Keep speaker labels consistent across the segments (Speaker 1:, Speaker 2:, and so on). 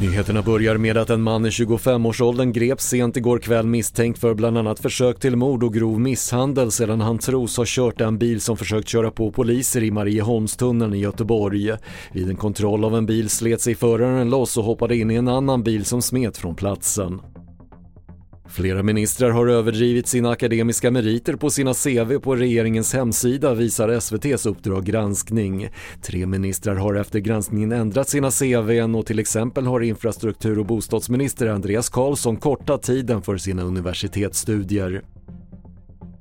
Speaker 1: Nyheterna börjar med att en man i 25-årsåldern greps sent igår kväll misstänkt för bland annat försök till mord och grov misshandel sedan han tros ha kört en bil som försökt köra på poliser i Marieholmstunneln i Göteborg. Vid en kontroll av en bil slet sig föraren loss och hoppade in i en annan bil som smet från platsen. Flera ministrar har överdrivit sina akademiska meriter på sina CV på regeringens hemsida visar SVTs Uppdrag granskning. Tre ministrar har efter granskningen ändrat sina CVn och till exempel har infrastruktur och bostadsminister Andreas Karlsson kortat tiden för sina universitetsstudier.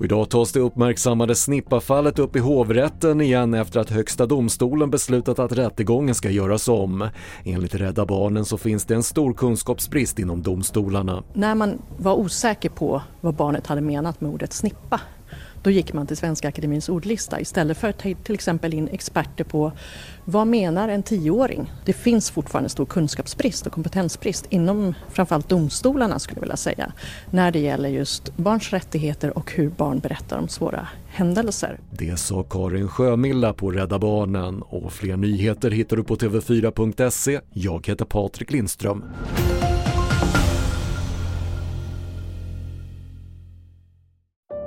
Speaker 1: Och idag tas det uppmärksammade snippafallet upp i hovrätten igen efter att Högsta domstolen beslutat att rättegången ska göras om. Enligt Rädda Barnen så finns det en stor kunskapsbrist inom domstolarna.
Speaker 2: När man var osäker på vad barnet hade menat med ordet snippa då gick man till Svenska Akademins ordlista istället för att ta till exempel in experter på vad menar en tioåring? Det finns fortfarande stor kunskapsbrist och kompetensbrist inom framförallt domstolarna skulle jag vilja säga när det gäller just barns rättigheter och hur barn berättar om svåra händelser.
Speaker 1: Det sa Karin Sjömilla på Rädda Barnen och fler nyheter hittar du på tv4.se. Jag heter Patrik Lindström.